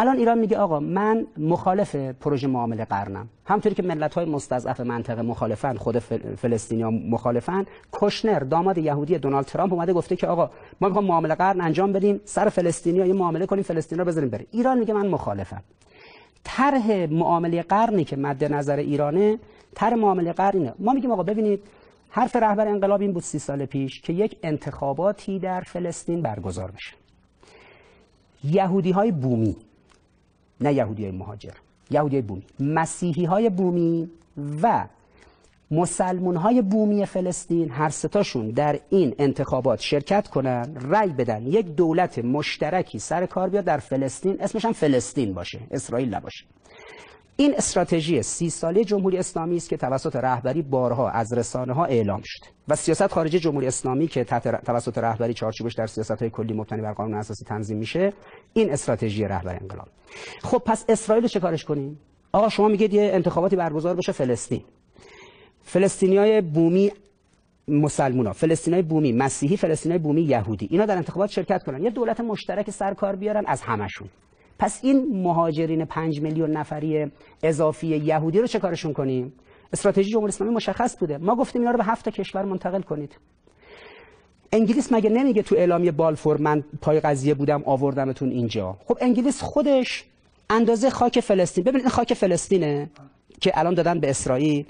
الان ایران میگه آقا من مخالف پروژه معامله قرنم. همطوری که ملت های مستضعف منطقه مخالفن خود فلسطینی ها مخالفن کشنر داماد یهودی دونالد ترامپ اومده گفته که آقا ما می‌خوام معامله قرن انجام بدیم سر فلسطینی ها یه معامله کنیم فلسطین رو بذاریم بره ایران میگه من مخالفم. طرح معامله قرنی که مد نظر ایرانه طرح معامله قرنه ما میگیم آقا ببینید حرف رهبر انقلاب این بود سی سال پیش که یک انتخاباتی در فلسطین برگزار بشه یهودی های بومی نه یهودی های مهاجر یهودی بومی. مسیحی های بومی و مسلمون های بومی فلسطین هر ستاشون در این انتخابات شرکت کنن رأی بدن. یک دولت مشترکی سر کار بیاد در فلسطین اسمش هم فلسطین باشه اسرائیل نباشه. این استراتژی سی ساله جمهوری اسلامی است که توسط رهبری بارها از رسانه ها اعلام شد و سیاست خارجی جمهوری اسلامی که توسط رهبری چارچوبش در سیاست های کلی مبتنی بر قانون اساسی تنظیم میشه این استراتژی رهبر انقلاب. خب پس اسرائیل چه کارش کنیم؟ آقا شما میگید یه انتخاباتی برگزار بشه فلسطین. فلسطینیای بومی مسلمونا فلسطینای بومی مسیحی فلسطینای بومی یهودی اینا در انتخابات شرکت کنن. یه دولت مشترک سرکار بیارن از همشون. پس این مهاجرین پنج میلیون نفری اضافی یهودی رو چه کارشون کنیم؟ استراتژی جمهوری اسلامی مشخص بوده. ما گفتیم اینا رو به هفت کشور منتقل کنید. انگلیس مگه نمیگه تو اعلامیه بالفور من پای قضیه بودم آوردمتون اینجا؟ خب انگلیس خودش اندازه خاک فلسطین ببینید این خاک فلسطینه که الان دادن به اسرائیل.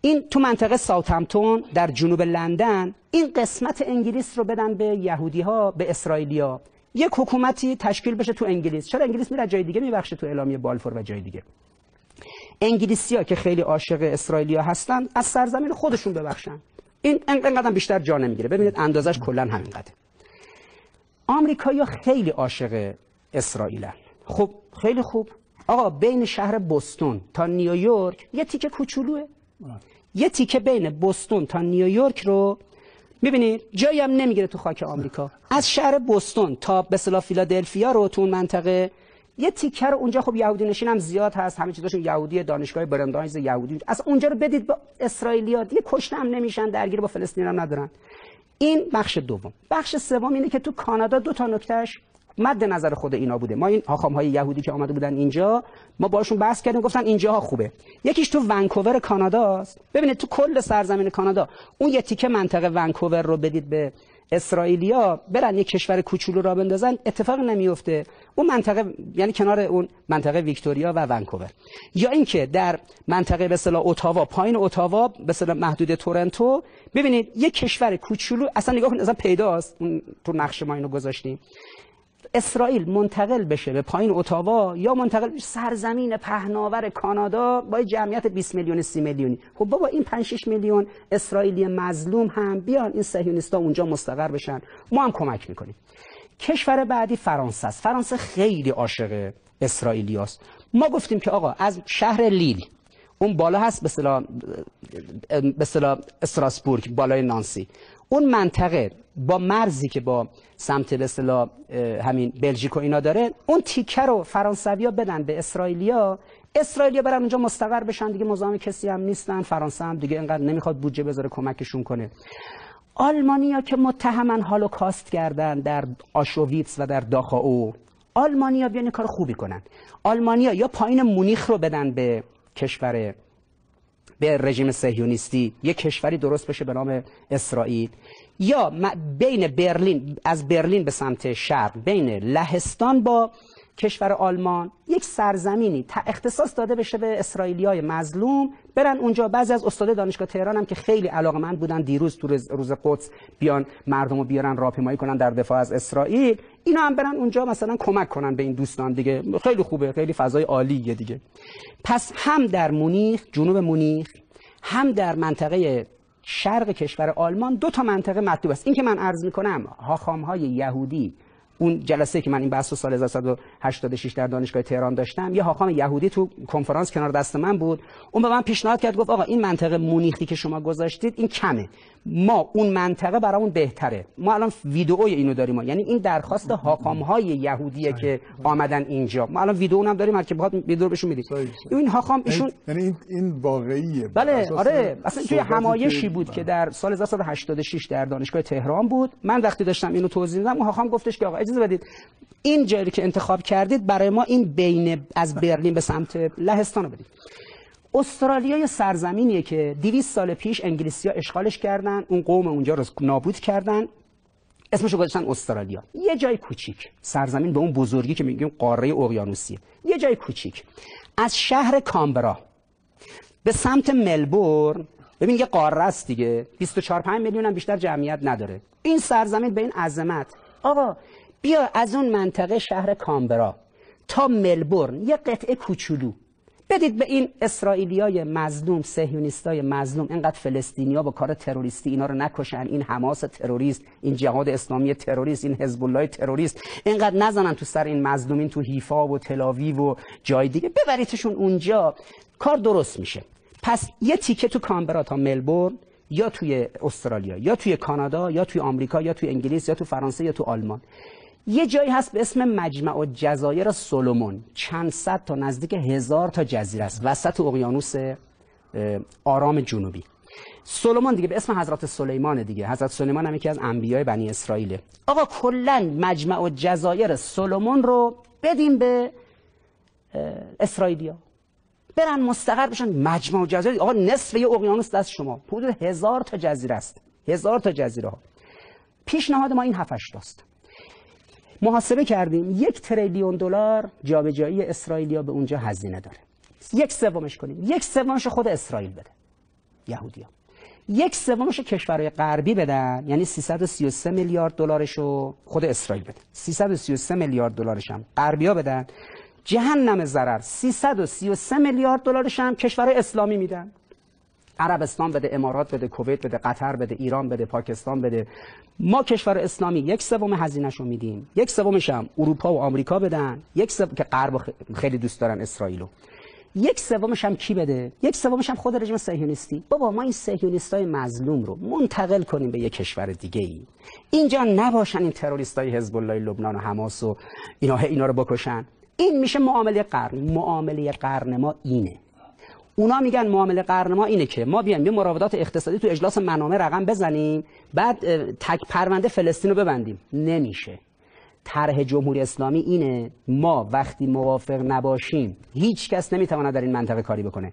این تو منطقه ساوثهمپتون در جنوب لندن این قسمت انگلیس رو بدن به یهودی ها به اسرائیلیا یک حکومتی تشکیل بشه تو انگلیس. چرا انگلیس میره جای دیگه؟ میبخشه تو اعلامیه بالفور و جای دیگه. انگلیسیا که خیلی عاشق اسرائیلیا هستن از سرزمین خودشون ببخشن. این انقدر بیشتر جا نمی‌گیره. ببینید اندازش کلا همینقدر آمریکایی‌ها خیلی عاشق اسرائیلن. خب خیلی خوب. آقا بین شهر بوستون تا نیویورک یه تیکه کوچولوه. یه تیکه بین بوستون تا نیویورک رو می‌بینید جایی هم نمی‌گیره تو خاک آمریکا. از شهر بوستون تا به اصطلاح فیلادلفیا رو تو اون منطقه یه تیکه رو اونجا خب یهودی نشین هم زیاد هست همه چیزاشون یهودی دانشگاه برندایز یهودی. از اونجا رو بدید با اسرائیلیا دیگه کشته هم نمیشن درگیر با فلسطین هم ندارن. این بخش دوم. بخش سوم اینه که تو کانادا دو تا نکتهش مد نظر خود اینا بوده. ما این هاخام های یهودی که آمده بودن اینجا ما باشون بحث کردیم گفتن اینجاها خوبه. یکیش تو ونکوور کاناداست. ببینید تو کل سرزمین کانادا اون یه تیکه منطقه ونکوور رو بدید به اسرائیلیا برن یه کشور کوچولو را بندازن اتفاق نمیفته. اون منطقه یعنی کنار اون منطقه ویکتوریا و ونکوور. یا اینکه در منطقه به اصطلاح اتاوا پایین اتاوا به اصطلاح محدود تورنتو ببینید یه کشور کوچولو اصلا نگاه کنید اصلا پیداست. اون تو نقشه ما اینو گذاشتیم. اسرائیل منتقل بشه به پایین اتاوا یا منتقل بشه سرزمین پهناور کانادا با جمعیت 20 میلیون 30 میلیونی. خب بابا این 5 6 میلیون اسرائیلی مظلوم هم بیان این صهیونیستا اونجا مستقر بشن. ما هم کمک می‌کنیم. کشور بعدی فرانسه است. فرانسه خیلی عاشق اسرائیلیاست ما گفتیم که آقا از شهر لیل اون بالا هست به اصطلاح استراسبورگ بالای نانسی. اون منطقه با مرزی که با سمت به همین بلژیک و اینا داره اون تیکه رو فرانسویا بدن به اسرائیلیا. اسرائیلیا برن اونجا مستقر بشن دیگه مزاحم کسی هم نیستن. فرانسه هم دیگه اینقدر نمی‌خواد بودجه بذاره کمکشون کنه. آلمانیا که متهمن هالوکاست کردن در آشوویتس و در داخاو آلمانیا بیان کار خوبی کنن. آلمانیا یا پایین مونیخ رو بدن به کشور به رژیم صهیونیستی یک کشوری درست بشه به نام اسرائیل. یا بین برلین از برلین به سمت شرق بین لهستان با کشور آلمان یک سرزمینی اختصاص داده بشه به اسرائیلی مظلوم برن اونجا. بعضی از استاد دانشگاه تهران هم که خیلی علاقمند بودن دیروز تو روز قدس بیان مردم رو بیارن راهپیمایی کنن در دفاع از اسرائیل اینا هم برن اونجا مثلا کمک کنن به این دوستان دیگه. خیلی خوبه خیلی فضای عالیه دیگه. پس هم در مونیخ جنوب مونیخ هم در منطقه شرق کشور آلمان دو تا منطقه مطلوب است. این که من عرض می‌کنم هاخام های یهودی اون جلسه که من این بحث سال 1986 در دانشگاه تهران داشتم یه حاخام یهودی تو کنفرانس کنار دست من بود. اون به من پیشنهاد کرد گفت آقا این منطقه مونیخی که شما گذاشتید این کمه. ما اون منطقه برامون بهتره. ما الان ویدئوی اینو داریم ما. یعنی این درخواست حاکم های یهودیه که آمدن اینجا. ما الان ویدئو هم داریم که بخواد ویدئو بهشون میدیم این حاکم ایشون یعنی این این واقعیه. بله آره. اصلا توی همایشی بود که در سال 1986 در دانشگاه تهران بود. من وقتی داشتم اینو توضیح میدم اون حاکم گفتش که آقا اجازه بدید این جایی که انتخاب کردید برای ما این بین از برلین به سمت لهستان رو بدید. استرالیا یه سرزمینیه که 200 سال پیش انگلیسی‌ها اشغالش کردن اون قوم اونجا رو نابود کردن. اسمشو گذاشتن استرالیا. یه جای کوچیک. سرزمین به اون بزرگی که میگیم قاره اقیانوسیه. یه جای کوچیک. از شهر کامبرا به سمت ملبورن. ببین یه قاره است دیگه. 24 5 میلیون هم بیشتر جمعیت نداره. این سرزمین به این عظمت. آقا بیا از اون منطقه شهر کامبرا تا ملبورن یه قطعه کوچولو. بدید به این اسرائیلیای مظلوم صهیونیستای مظلوم اینقدر فلسطینیا با کار تروریستی اینا رو نکشن. این حماس تروریست این جهاد اسلامی تروریست این حزب الله تروریست. اینقدر نزنن تو سر این مظلومین تو حیفا و تلاویو و جای دیگه. ببریدشون اونجا. کار درست میشه. پس یه تیکه تو کانبرا تا ملبورن یا توی استرالیا یا توی کانادا یا توی آمریکا یا توی انگلیس یا تو فرانسه یا تو آلمان. یه جایی هست به اسم مجمع و جزایر سولومون چند صد تا نزدیک هزار تا جزیره است. وسط اقیانوس آرام جنوبی. سولومون دیگه به اسم حضرت سلیمان دیگه. حضرت سلیمان هم یکی از انبیای بنی اسرائیله. آقا کلا مجمع و جزایر سولومون رو بدیم به اسرائیلیا. برن مستقر بشن. مجمع و جزایر آقا نصف یه اقیانوس دست شما. حدود هزار تا جزیره است. هزار تا جزیره ها. پیشنهاد ما این هفتش است محاسبه کردیم. یک تریلیون دلار جابجایی اسرائیلیا به اونجا هزینه داره. یک سومش کنیم. یک سومش خود اسرائیل بده. یهودیا یک سومش کشورهای غربی بدن یعنی 333 میلیارد دلارشو خود اسرائیل بده. 333 میلیارد دلارش هم غربیا بدن. جهنم ضرر 333 میلیارد دلارش هم کشورهای اسلامی میدن. عربستان بده امارات بده کویت بده قطر بده ایران بده پاکستان بده. ما کشور اسلامی یک سوم هزینه‌ش رو میدیم. یک سومش هم اروپا و آمریکا بدن. یک سوم که غرب خیلی دوست دارن اسرائیلو. یک سومش هم کی بده؟ یک سومش هم خود رژیم صهیونیستی. بابا ما این صهیونیستای مظلوم رو منتقل کنیم به یک کشور دیگه ای اینجا نباشن این تروریستای حزب الله لبنان و حماس و اینا اینا رو بکشن. این میشه معامله قرن. معامله قرن ما اینه. اونا میگن معامله قرن ما اینه که ما بیایم یه مراودات اقتصادی تو اجلاس منامه رقم بزنیم بعد تک پرونده فلسطین رو ببندیم. نمیشه. طرح جمهوری اسلامی اینه ما وقتی موافق نباشیم هیچ کس نمی‌تواند در این منطقه کاری بکنه.